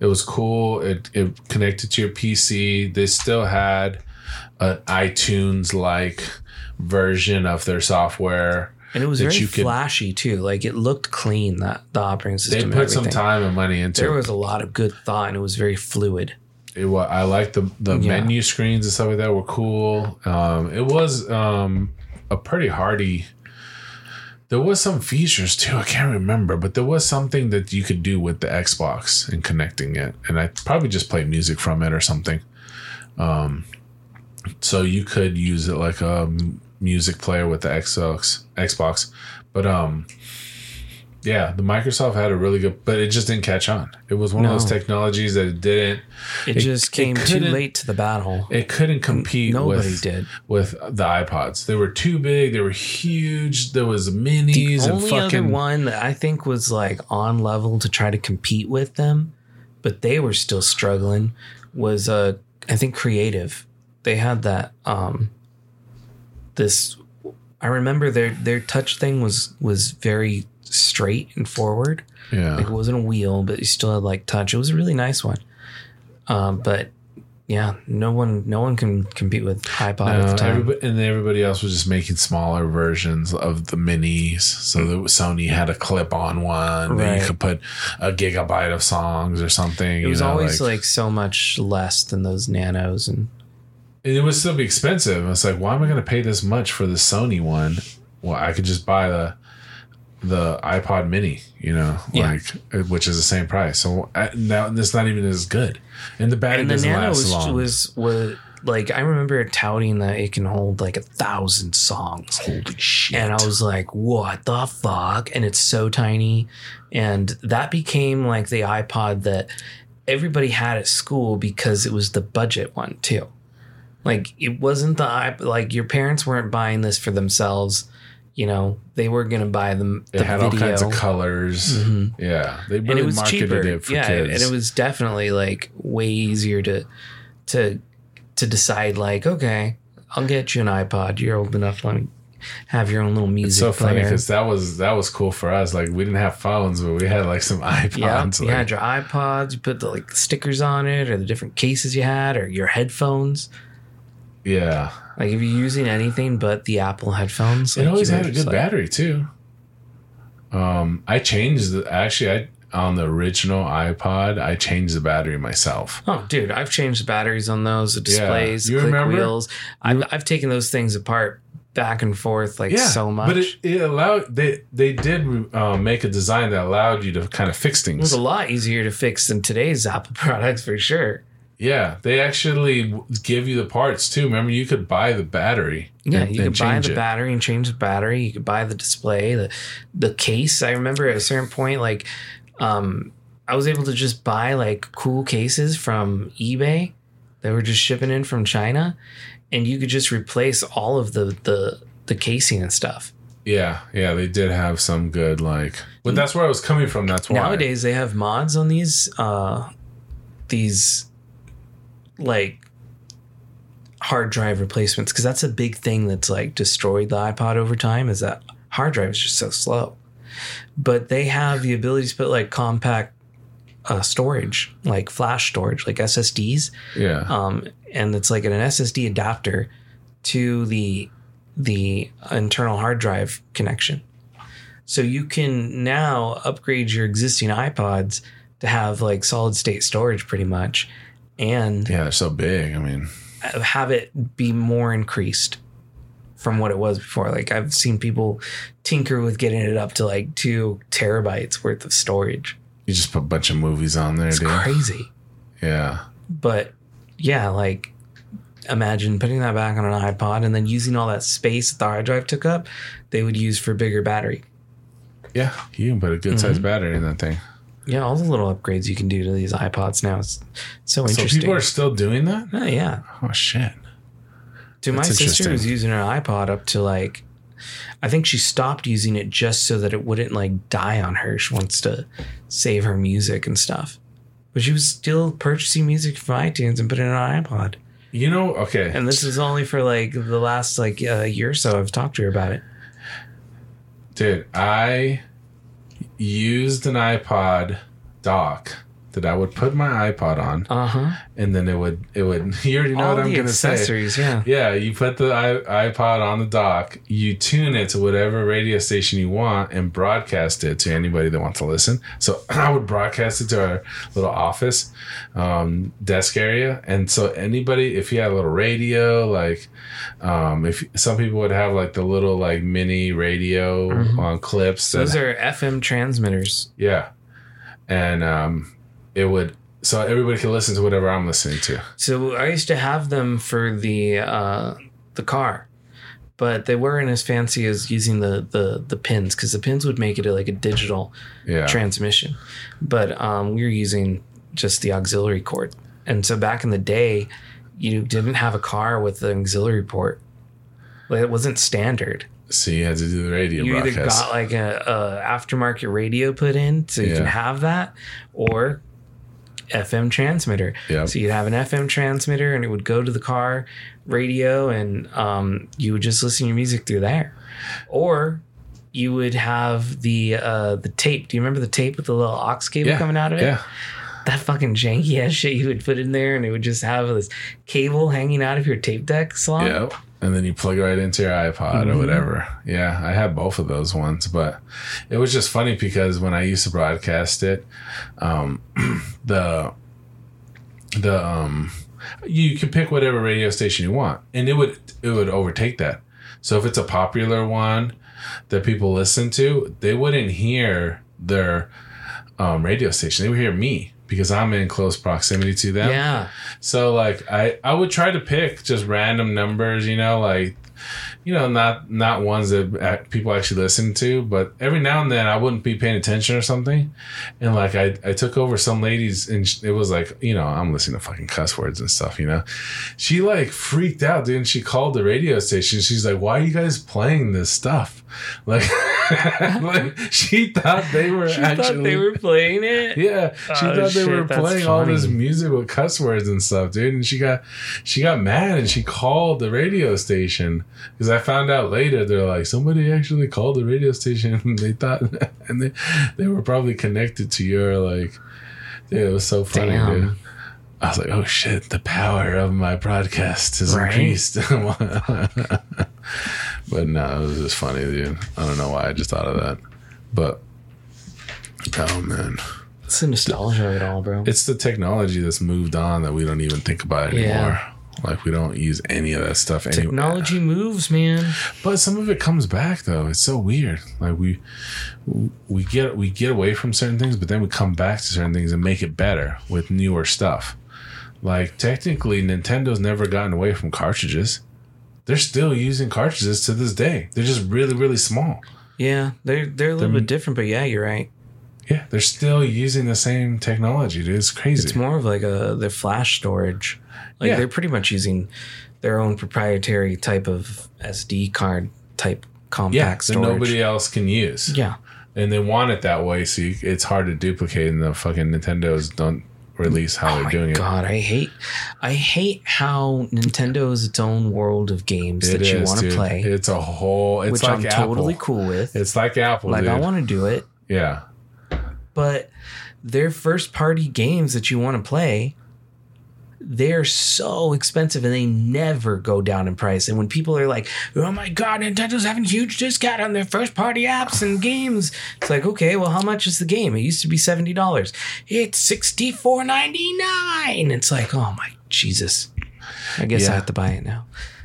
It was cool. It, it connected to your PC. They still had an iTunes like version of their software. And it was very could- flashy too. Like it looked clean that the operating system. They put some time and money into There it. was a lot of good thought, and it was very fluid. It wa I like the the Yeah. menu screens and stuff like that were cool. Um, it was um, a pretty hardy. There was some features too. I can't remember, but there was something that you could do with the Xbox and connecting it, and I probably just played music from it or something. Um, so you could use it like a music player with the Xbox. Xbox, but um, yeah, the Microsoft had a really good, but it just didn't catch on. It was one of those technologies that it didn't. It, It- just it came too late to the battle. It couldn't compete Nobody with did. with the iPods. They were too big. They were huge. There was minis The and only fucking. other one that I think was like on level to try to compete with them, but they were still struggling. Was uh, I think Creative. They had that um, this. I remember their their touch thing was was very straight and forward. yeah, Like it wasn't a wheel, but you still had like touch. It was a really nice one. Um, but yeah, no one no one can compete with iPod at the time. everybody, and then everybody else was just making smaller versions of the minis. So the Sony had a clip-on one that Right. you could put a gigabyte of songs or something. it was you know, always like, so much less than those nanos and and it would still be expensive. It's like, why am I going to pay this much for the Sony one? Well, I could just buy the the iPod Mini, you know, Yeah. like which is the same price. So uh, now it's not even as good, and the battery and the doesn't nano last was, long. was was like I remember touting that it can hold like a thousand songs. Holy shit! And I was like, what the fuck? And it's so tiny. And that became like the iPod that everybody had at school because it was the budget one too. Like it wasn't the like your parents weren't buying this for themselves. You know, they were gonna buy them the it had video. all kinds of colors. Mhm. Yeah, they and it was marketed cheaper. it for yeah, kids. and it was definitely like way easier to to to decide like, okay, I'll get you an iPod. You're old enough. Let me have your own little music It's so funny because that was that was cool for us. Like we didn't have phones, but we had like some iPods. Yeah, like, you had your iPods. You put the like stickers on it, or the different cases you had, or your headphones. Yeah. Like if you're using anything but the Apple headphones, It like, always had a good like- battery too. Um, I changed the actually I on the original iPod. I changed the battery myself. Oh, dude, I've changed the batteries on those, the displays, You click remember? wheels. I've, I've taken those things apart back and forth like so much. but it, it allowed they they did uh, make a design that allowed you to kind of fix things. It was a lot easier to fix than today's Apple products for sure. Yeah, they actually give you the parts too. Remember, you could buy the battery. Yeah, you could buy the it. battery and change the battery. You could buy the display, the the case. I remember at a certain point, like, um, I was able to just buy like cool cases from eBay. that were just shipping in from China, and you could just replace all of the the the casing and stuff. Yeah, yeah, they did have some good like. But that's where I was coming from. That's why Nowadays, they have mods on these uh these like hard drive replacements because that's a big thing that's like destroyed the iPod over time is that hard drive is just so slow. But they have the ability to put like compact uh, storage, like flash storage, like SSDs, Yeah, um, and it's like an SSD adapter to the the internal hard drive connection. So you can now upgrade your existing iPods to have like solid state storage pretty much and yeah, they're so big. I mean, have it be more increased from what it was before. Like I've seen people tinker with getting it up to like 2 terabytes worth of storage. you just put a bunch of movies on there, It's dude. crazy. Yeah, But yeah, like imagine putting that back on an iPod and then using all that space that the hard drive took up, they would use for bigger battery. yeah, you can put a good Mm-hmm. sized battery in that thing. Yeah, all the little upgrades you can do to these iPods now. It's so interesting. So people are still doing that. oh, yeah. Oh shit! Dude, my sister was using her iPod up to like, I think she stopped using it just so that it wouldn't like die on her. She wants to save her music and stuff. But she was still purchasing music from iTunes and putting it on an iPod. You know, okay. And this is only for like the last like uh, year or so I've talked to her about it. Dude, I used an iPod dock that I would put my iPod on, Uh huh. and then it would it would. You already know All what I'm gonna say. accessories, yeah. Yeah, you put the iPod on the dock, you tune it to whatever radio station you want, and broadcast it to anybody that wants to listen. So I would broadcast it to our little office um, desk area, and so anybody, if you had a little radio, like um, if some people would have like the little like mini radio Mhm. on clips. Those are FM transmitters. yeah, and um, it would so everybody can listen to whatever I'm listening to. So I used to have them for the uh, the car, but they weren't as fancy as using the the the pins because the pins would make it like a digital Yeah, transmission. But um, we were using just the auxiliary cord, and so back in the day, you didn't have a car with an auxiliary port. Like it wasn't standard. so you had to do the radio You either got like a, a aftermarket radio put in, so you can have that, or FM transmitter. Yep. So you'd have an FM transmitter, and it would go to the car radio, and um, you would just listen to your music through there, or you would have the uh, the tape. Do you remember the tape with the little aux cable Yeah, coming out of it? Yeah. that fucking janky ass shit you would put in there, and it would just have this cable hanging out of your tape deck slot. Yep. And then you plug it right into your iPod or Mhm. whatever. Yeah, I had both of those ones, but it was just funny because when I used to broadcast it, um, the the um, you can pick whatever radio station you want, and it would it would overtake that. So if it's a popular one that people listen to, they wouldn't hear their um, radio station. They would hear me because I'm in close proximity to them. Yeah. So like I I would try to pick just random numbers, you know, like you know, not not ones that people actually listen to, but every now and then I wouldn't be paying attention or something, and like I I took over some ladies and it was like you know I'm listening to fucking cuss words and stuff, you know. She like freaked out, dude. And she called the radio station. She's like, "Why are you guys playing this stuff?" Like, like she thought they were She actually thought they were playing it. yeah, she Oh, thought they shit, were playing all this music with cuss words and stuff, dude. And she got she got mad and she called the radio station because I found out later they're like somebody actually called the radio station. And they thought and they they were probably connected to your like. Dude, it was so funny, Damn. dude. I was like, oh shit, the power of my broadcast has Right. increased. But no, it was just funny, dude. I don't know why I just thought of that. But oh man. It's the nostalgia of it all, bro. It's the technology that's moved on that we don't even think about anymore. Yeah. Like we don't use any of that stuff anymore. Technology moves, man. But some of it comes back though. It's so weird. Like we we get we get away from certain things, but then we come back to certain things and make it better with newer stuff. Like technically Nintendo's never gotten away from cartridges. They're still using cartridges to this day. They're just really, really small. Yeah, they're they're a little They're- bit different, but yeah, you're right. Yeah, they're still using the same technology, dude. It's crazy. It's more of like a their flash storage. Like Yeah. they're pretty much using their own proprietary type of SD card type compact yeah, that storage. nobody else can use. yeah, and they want it that way, so you, it's hard to duplicate. And the fucking Nintendo's don't release how oh they're doing god, I hate, I hate how Nintendo is its own world of games it. that you want to play, It's a whole. It's which like I'm Apple. totally cool with. It's like Apple, like dude. I want to do it, yeah, but their first party games that you want to play they're so expensive and they never go down in price and when people are like oh my god nintendo's having huge discount on their first party apps and games it's like okay well how much is the game it used to be $70 it's $64.99 it's like oh my jesus i guess i have to buy it now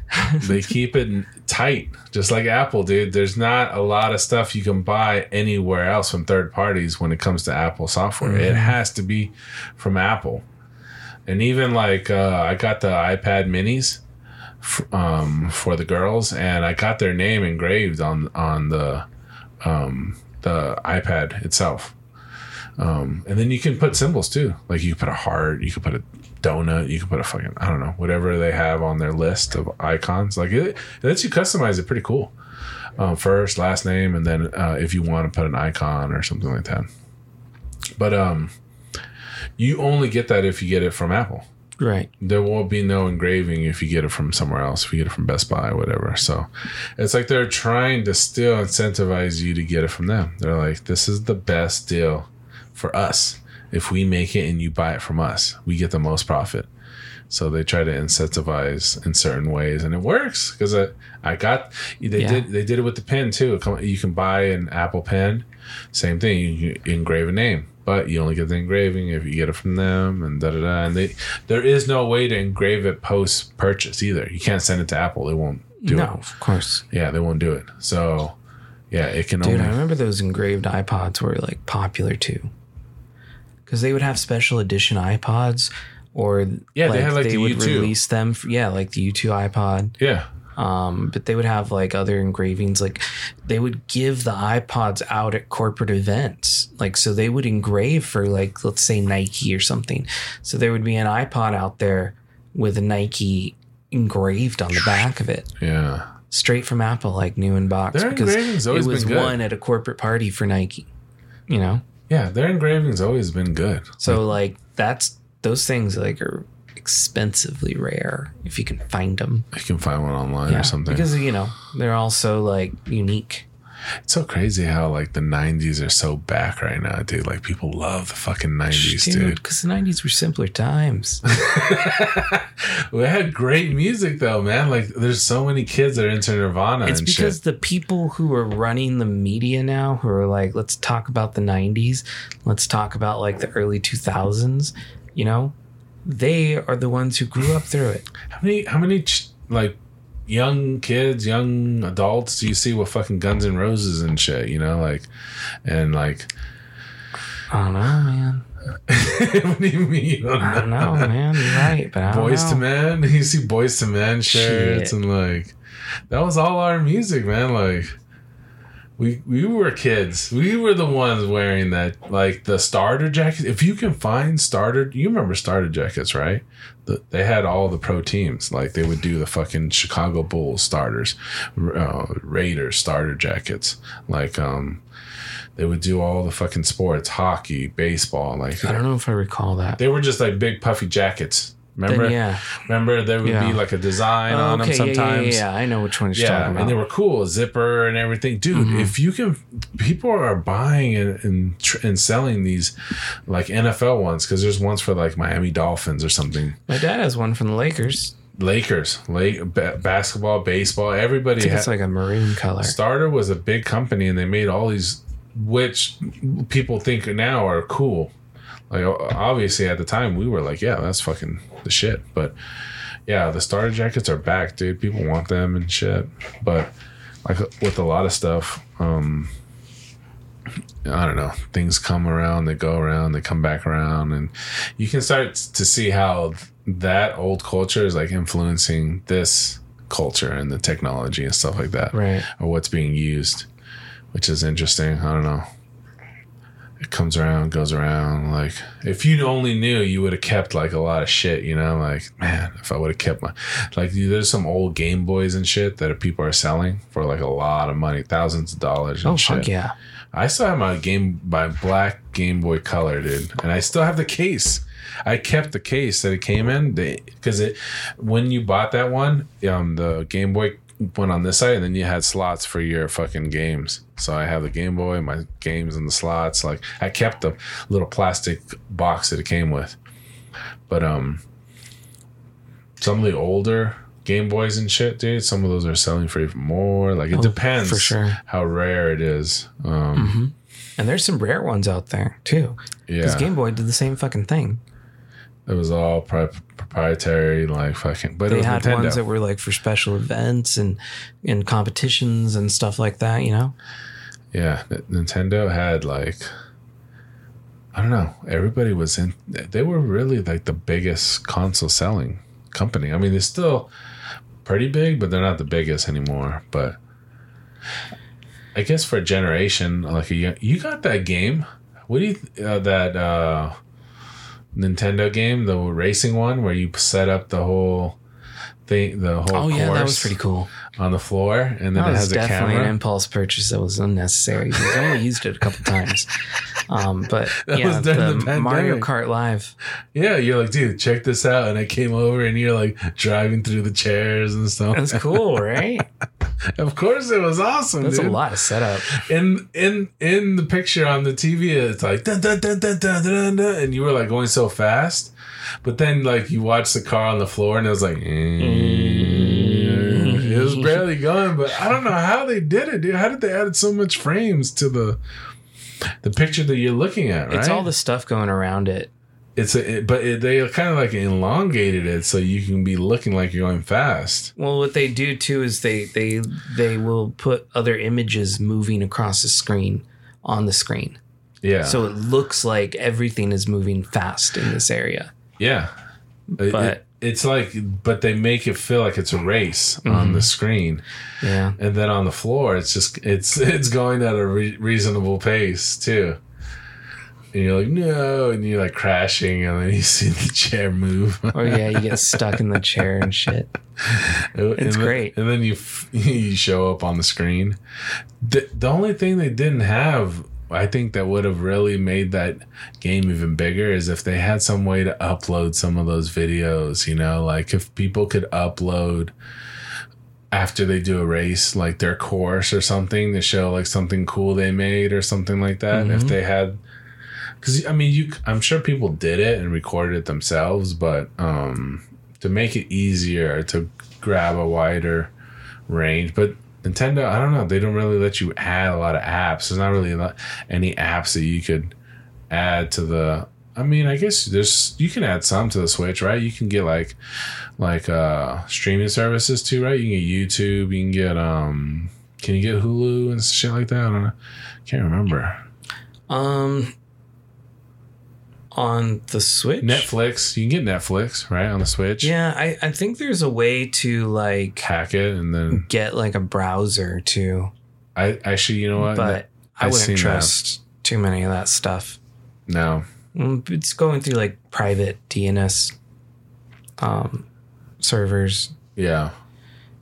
they keep it tight, just like Apple, dude. There's not a lot of stuff you can buy anywhere else from third parties when it comes to Apple software. It Mhm. has to be from Apple. And even like uh, I got the iPad Minis f- um, for the girls, and I got their name engraved on on the um, the iPad itself. Um, and then you can put symbols too. Like you can put a heart, you can put a donut, you can put a fucking I don't know whatever they have on their list of icons. Like it, it lets you customize it pretty cool. Um, first, last name, and then uh, if you want to put an icon or something like that. But um, you only get that if you get it from Apple. right There won't be no engraving if you get it from somewhere else. If you get it from Best Buy, or whatever. So it's like they're trying to still incentivize you to get it from them. They're like, this is the best deal for us. If we make it and you buy it from us, we get the most profit. So they try to incentivize in certain ways, and it works because I, I got they Yeah. did they did it with the pen too. You can buy an Apple pen, same thing. You engrave a name, but you only get the engraving if you get it from them, and da da da. And they there is no way to engrave it post purchase either. You can't send it to Apple; they won't do no it. of course Yeah, they won't do it. So yeah, it can only Dude, only I remember those engraved iPods were like popular too. Because they would have special edition iPods, or Yeah, they had, like, the would U2. release them. For, yeah, like the U2 iPod. yeah. Um, but they would have like other engravings. Like they would give the iPods out at corporate events. Like so, they would engrave for like let's say Nike or something. So there would be an iPod out there with a Nike engraved on the back of it Yeah. straight from Apple, like new in box, Their because engraving's it always was been good. one at a corporate party for Nike. You know, Yeah, their engraving's always been good. so like that's those things like are expensively rare if you can find them. You can find one online or something. because you know they're also like unique. It's so crazy how like the '90s are so back right now, dude. Like people love the fucking '90s, Dude, because the '90s were simpler times. we had great music though, man. Like there's so many kids that are into Nirvana it's because shit. the people who are running the media now, who are like, let's talk about the '90s, let's talk about like the early 2000s. You know, they are the ones who grew up through it. How many how many ch- like young kids, young adults do you see with fucking Guns N' Roses and shit? You know, like and like. I don't know, man. what do you mean? You don't I don't know, man. You're right, but Boys know. to Men. You see Boyz II Men shirts Shit. and like that was all our music, man. Like we we were kids. We were the ones wearing that like the starter jackets. If you can find starter, you remember starter jackets, right? The, they had all the pro teams. Like they would do the fucking Chicago Bulls starters, uh, Raiders starter jackets. Like um, they would do all the fucking sports, hockey, baseball. Like I don't know if I recall that. they were just like big puffy jackets. Remember? Then, yeah. Remember there would Yeah. be like a design Oh, on them okay, yeah, yeah, sometimes. yeah, yeah. I know which one you're Yeah, talking about. and they were cool, zipper and everything, dude. Mhm. If you can, people are buying and and, tr- and selling these like NFL ones because there's ones for like Miami Dolphins or something. My dad has one from the Lakers. Lakers, Lake ba- basketball, baseball, everybody. had, it's like a maroon color. Starter was a big company, and they made all these, which people think now are cool. Like obviously at the time we were like, yeah, that's fucking the shit. But yeah, the starter jackets are back, dude. People want them and shit. But like with a lot of stuff, um, I don't know. Things come around, they go around, they come back around, and you can start to see how that old culture is like influencing this culture and the technology and stuff like that Right. or what's being used, which is interesting. I don't know. It comes around, goes around. Like if you only knew, you would have kept like a lot of shit. You know, like man, if I would have kept my like, there's some old Game Boys and shit that people are selling for like a lot of money, thousands of dollars. And Oh, shit. fuck yeah. I still have my game, my black Game Boy Color, dude, and I still have the case. I kept the case that it came in because it when you bought that one, um, the Game Boy went on this side, and then you had slots for your fucking games. So I have the Game Boy, my games in the slots. Like I kept the little plastic box that it came with. But um, some of the older Game Boys and shit, dude, some of those are selling for even more. Like it Oh, depends for sure. how rare it is. Um, hmm And there's some rare ones out there too. Yeah, because Game Boy did the same fucking thing. it was all pri- proprietary, like fucking. But it They had Nintendo. ones that were like for special events and and competitions and stuff like that. You know. yeah, Nintendo had like. I don't know. Everybody was in. They were really like the biggest console selling company. I mean, they're still pretty big, but they're not the biggest anymore. But I guess for a generation, like a, you got that game. What do you uh, that uh, Nintendo game, the racing one, where you set up the whole thing, the whole Oh yeah, that was pretty cool. on the floor, and then That it has a definitely camera. an impulse purchase that was unnecessary. He's only used it a couple times. Um, but That yeah, the, the Mario. Kart Live. Yeah, you're like, dude, check this out. And I came over and you're like driving through the chairs and stuff. That's cool, right? of course it was awesome. That's dude. a lot of setup. In in in the picture on the TV, it's like dun, dun, dun, dun, dun, dun, dun, and you were like going so fast. But then like you watch the car on the floor and it was like eh, it was mm. barely going, but I don't know how they did it, dude. How did they add so much frames to the the picture that you're looking at, right? It's all the stuff going around it. It's a, it, but it, they kind of like elongated it so you can be looking like you're going fast. Well, what they do too is they they they will put other images moving across the screen on the screen, Yeah. so it looks like everything is moving fast in this area. yeah. But- it- it's like, but they make it feel like it's a race Mm-hmm. on the screen, Yeah, and then on the floor, it's just it's it's going at a re- reasonable pace too. And you're like no, and you're like crashing, and then you see the chair move. oh yeah, you get stuck in the chair and shit. And then- great. And then you you show up on the screen. The, the only thing they didn't have, I think, that would have really made that game even bigger is if they had some way to upload some of those videos. You know, like if people could upload after they do a race, like their course or something, to show like something cool they made or something like that. If Mhm. they had, because I mean, you, I'm sure people did it and recorded it themselves, but um, to make it easier to grab a wider range, but Nintendo, I don't know, they don't really let you add a lot of apps. There's not really any apps that you could add to the. I mean, I guess there's you can add some to the Switch, right? You can get like like uh streaming services too, right? You can get YouTube, you can get um can you get Hulu and shit like that? I don't know. Can't remember. Um, on the Switch, Netflix, you can get Netflix, right? On the Switch. Yeah, I, I think there's a way to like Hack it and then get like a browser too, I actually you know what? but I I've seen wouldn't that. trust too many of that stuff. no. Mm, It's going through like private DNS um, servers. Yeah.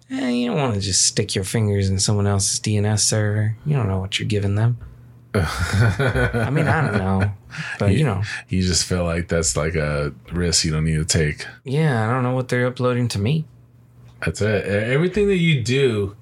Eh, you don't want to just stick your fingers in someone else's DNS server. You don't know what you're giving them. I mean, I don't know, but you know, you just feel like that's like a risk you don't need to take. yeah, I don't know what they're uploading to me. That's it. Everything that you do,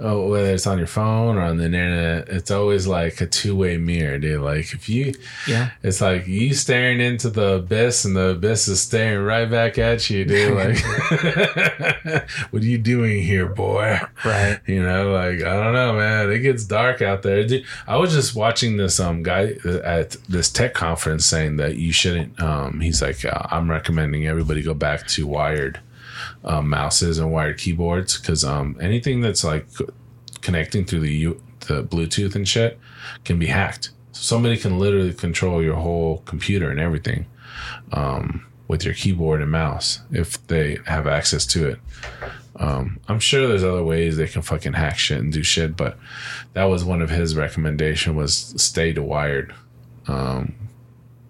oh, whether it's on your phone or on the internet, it's always like a two way mirror, dude. Like if you, Yeah, it's like you staring into the abyss and the abyss is staring right back at you, dude. Like, what are you doing here, boy? right. You know, like I don't know, man. It gets dark out there. Dude, I was just watching this um guy at this tech conference saying that you shouldn't. Um, he's like, uh, I'm recommending everybody go back to wired um, mouses and wired keyboards because um anything that's like connecting through the U- the Bluetooth and shit can be hacked. So Somebody can literally control your whole computer and everything um, with your keyboard and mouse if they have access to it. Um, I'm sure there's other ways they can fucking hack shit and do shit, but that was one of his recommendation was stay to wired, um,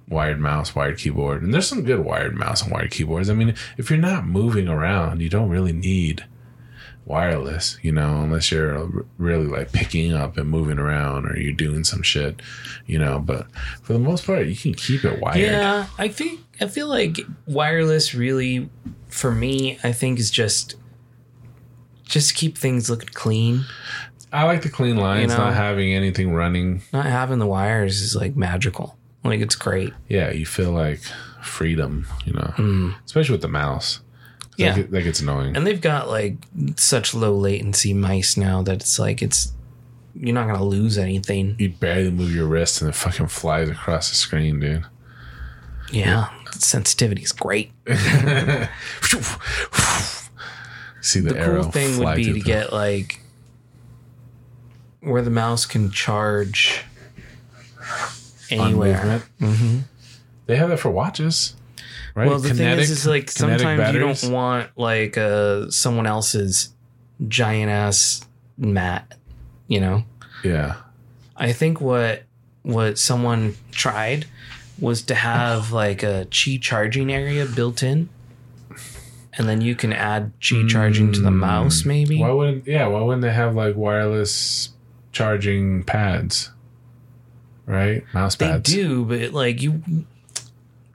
wired mouse, wired keyboard, and there's some good wired mouse and wired keyboards. I mean, if you're not moving around, you don't really need wireless, you know, unless you're really like picking up and moving around or you're doing some shit, you know. But for the most part, you can keep it wired. Yeah, I think I feel like wireless really, for me, I think is just just keep things looking clean. I like the clean lines, You know? not having anything running. Not having the wires is like magical. Like it's great. Yeah, you feel like freedom, you know, Mm. especially with the mouse. Yeah. that, that gets annoying. And they've got like such low latency mice now that it's like it's you're not gonna lose anything. you barely move your wrist and it fucking flies across the screen, dude. Yeah, sensitivity is great. See the, The arrow cool thing would be to the- get like where the mouse can charge anywhere. movement. hmm They have that for watches, right? Well, the thing is, is like kinetic sometimes you don't want like uh someone else's giant ass mat. You know, Yeah, I think what what someone tried was to have like a Qi charging area built in, and then you can add Qi charging to the Mm. mouse. Maybe Why wouldn't? Yeah, why wouldn't they have like wireless charging pads? Right, mouse they pads. do, but like you.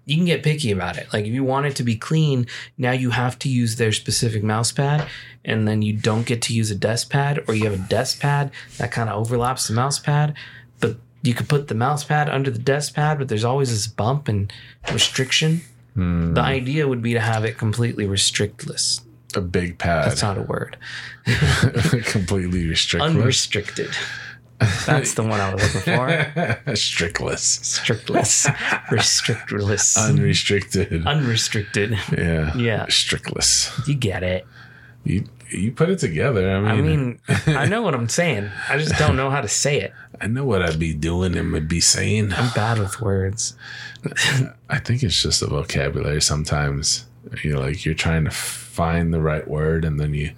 You can get picky about it. Like if you want it to be clean, now you have to use their specific mouse pad, and then you don't get to use a desk pad, or you have a desk pad that kind of overlaps the mouse pad. But you could put the mouse pad under the desk pad, but there's always this bump and restriction. Hmm, The idea would be to have it completely restrictless. a big pad, That's not a word. completely restricted. Unrestricted. That's the one I was looking for. Strictless, Strictless. Restrictless. unrestricted. Unrestricted. yeah, Yeah. strictless. You get it. You you put it together. I mean, I mean, I know what I'm saying. I just don't know how to say it. I know what I'd be doing and would be saying. I'm bad with words. I think it's just a vocabulary. Sometimes you know, like you're trying to find the right word, and then you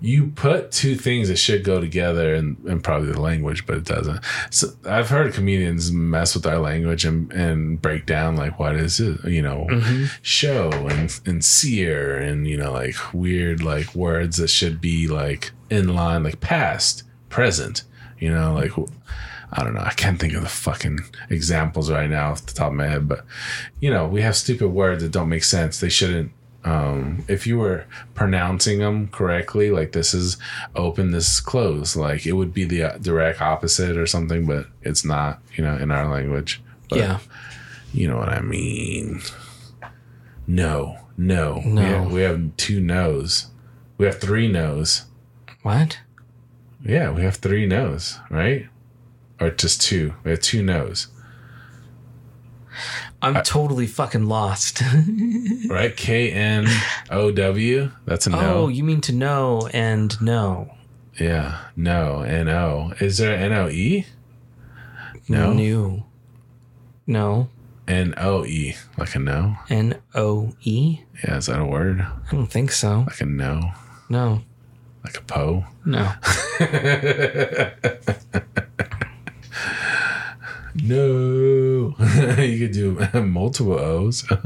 you put two things that should go together, and, and probably the language, but it doesn't. So I've heard comedians mess with our language and and break down like what is it, you know, mm-hmm. show and and seer, and you know, like weird like words that should be like in line, like past, present. You know, like I don't know. I can't think of the fucking examples right now off the top of my head, but you know, we have stupid words that don't make sense. They shouldn't um, if you were pronouncing them correctly, like this is open, this is closed, like it would be the uh, direct opposite or something, but it's not, you know, in our language. But yeah. You know what I mean? No, no, No. We have, we have two no's. We have three no's. What? Yeah, we have three no's, right? Or just two. We have two no's, I'm uh, totally fucking lost. right? K N O W. That's a no. Oh, you mean to know and no. Yeah, no, N O. Is there N O E? No. New. No. N O E, like a no. N O E? Yeah, is that a word? I don't think so. Like a no, No. like a po. No. No, you could do multiple O's.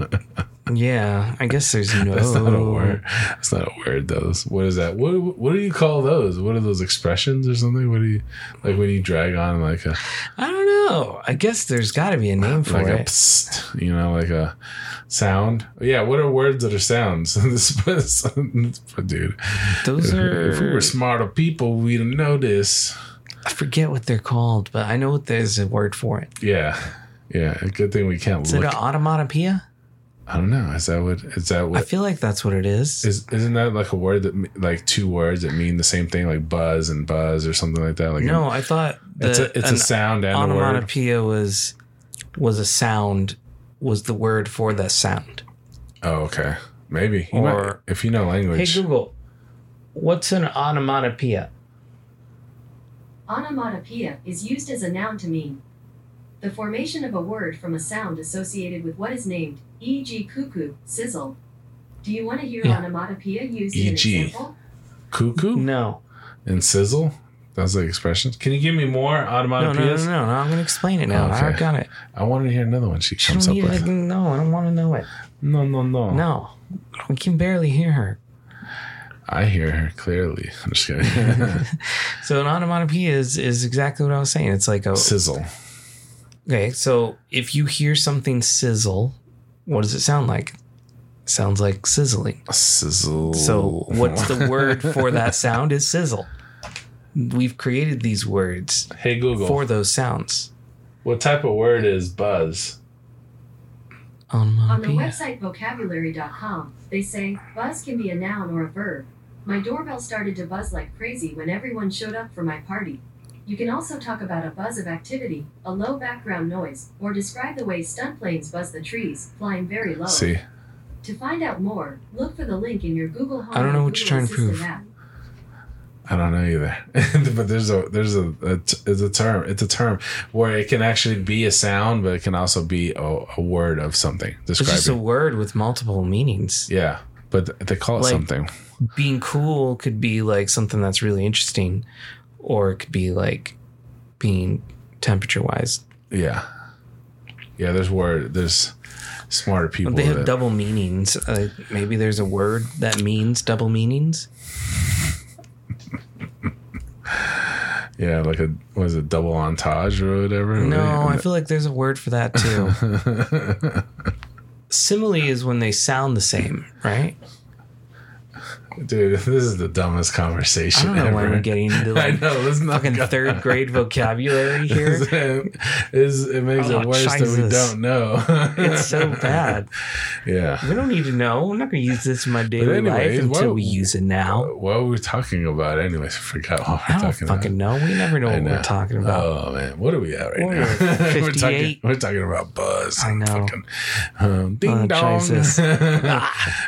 Yeah. I guess there's no. That's not a word. That's not a word. Those. What is that? What What do you call those? What are those expressions or something? What do you like when you drag on like a I don't know. I guess there's got to be a name for like a it. psst, you know, like a sound? Yeah. What are words that are sounds? this, dude. Those are If we were smarter people, we'd know this. I forget what they're called, but I know there's a word for it. Yeah. Yeah. A good thing we can't Is it an automatopoeia? I don't know. Is that what? Is that what? I feel like that's what it is. Is isn't that like a word that like two words that mean the same thing, like buzz and buzz or something like that? Like no, I thought it's the- a it's a sound and a word. onomatopoeia was was a sound was the word for the sound. Oh, okay. Maybe you might, Or- if you know language. Hey. Google, what's an onomatopoeia? Onomatopoeia is used as a noun to mean the formation of a word from a sound associated with what is named, e.g., cuckoo, sizzle. Do you want to hear Yeah. onomatopoeia used in an example? Cuckoo No, and sizzle. That's the expression. Can you give me more no, no, no, no, no. I'm gonna explain it now. I Okay. already got it. I wanted to hear another one. She She comes up with. to no. I don't want to know it. No, no, no. No, we can barely hear her. I hear her clearly. I'm just kidding. So an onomatopoeia is is exactly what I was saying. It's like a sizzle. Okay. So if you hear something sizzle, what does it sound like? sounds like sizzling. Sizzle. So what's the word for that sound is sizzle. We've created these words Hey Google. for those sounds. what type of word is buzz? On the Onomatopoeia. website vocabulary.com, they say buzz can be a noun or a verb. My doorbell started to buzz like crazy when everyone showed up for my party. You can also talk about a buzz of activity, a low background noise, or describe the way stunt planes buzz the trees, flying very low. See, To find out more, look for the link in your Google Home. I don't know or what you're trying to prove. App. I don't know either. but there's a there's a, a t- it's a term. It's a term where it can actually be a sound, but it can also be a, a word of something It's just a word with multiple meanings. yeah, but they call it Like- something. Being cool could be like something that's really interesting, or it could be like being temperature wise. Yeah, yeah. There's word. There's smarter people. They have that- double meanings. Uh, maybe there's a word that means double meanings. yeah, like a was it double entendre or whatever. No, I feel like there's a word for that too. Simile is when they sound the same, right? Dude, this is the dumbest conversation. I don't know ever. why we're getting into I know. Let's not fucking third grade vocabulary here. is it makes Oh, it worse that we don't know. It's so bad. Yeah. We don't need to know. I'm not going to use this in my daily anyways, life until what- we use it now. What were we talking about? Anyways, I forgot what I we're don't talking fucking know. We never know what we're talking about. Oh man, what are we at right We're now? at we're talking. 58. We're talking about buzz. I know. Fucking, um, ding Oh, dong. Jesus.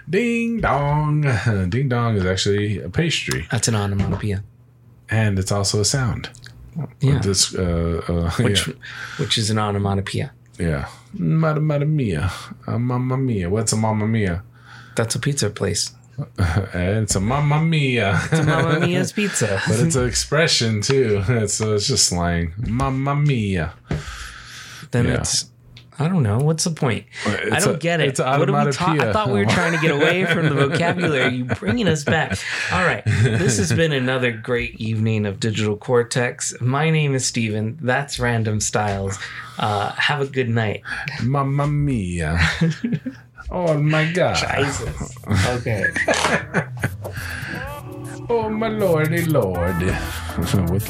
ding dong. Ding dong is actually a pastry, That's an onomatopoeia. and it's also a sound. Yeah. This, uh, uh, Which, yeah. which is an onomatopoeia. Yeah. Mamma mamma mia. Uh, mamma mia. What's a mamma mia? That's a pizza place. it's a mamma mia. It's a mamma Mia's Pizza. but it's an expression too. It's, so it's just slang. Mamma mia. then yeah. it's I don't know. What's the point? I don't a- get it. It's What are we ta- I thought we were trying to get away from the vocabulary. You bringing us back. All right. This has been another great evening of Digital Cortex. My name is Steven. That's Random Stylez. Uh, have a good night. Mamma mia. Oh my god. Jesus. Okay. Oh my lordy lord. With